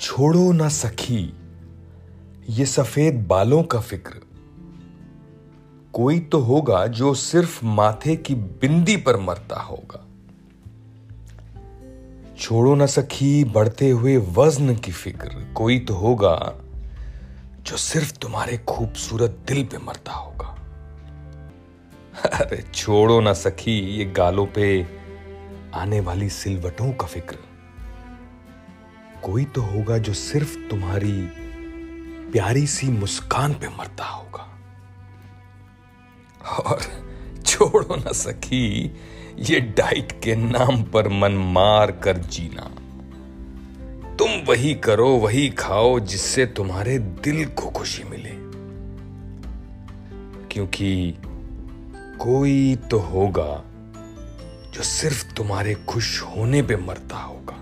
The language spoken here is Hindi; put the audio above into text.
छोड़ो ना सखी, ये सफ़ेद बालों का फ़िक्र। कोई तो होगा जो सिर्फ़ माथे की बिंदी पर मरता होगा। छोड़ो ना सखी, बढ़ते हुए वज़न की फ़िक्र। कोई तो होगा जो सिर्फ़ तुम्हारे खूबसूरत दिल पे मरता होगा। अरे छोड़ो ना सखी, ये गालों पे आने वाली सिलवटों का फ़िक्र। कोई तो होगा जो सिर्फ़ तुम्हारी प्यारी सी मुस्कान पे मरता होगा। और छोड़ो ना सखी, ये डाइट के नाम पर मन मार कर जीना। तुम वही करो, वही खाओ जिससे तुम्हारे दिल को खुशी मिले। क्योंकि कोई तो होगा जो सिर्फ़ तुम्हारे खुश होने पे मरता होगा।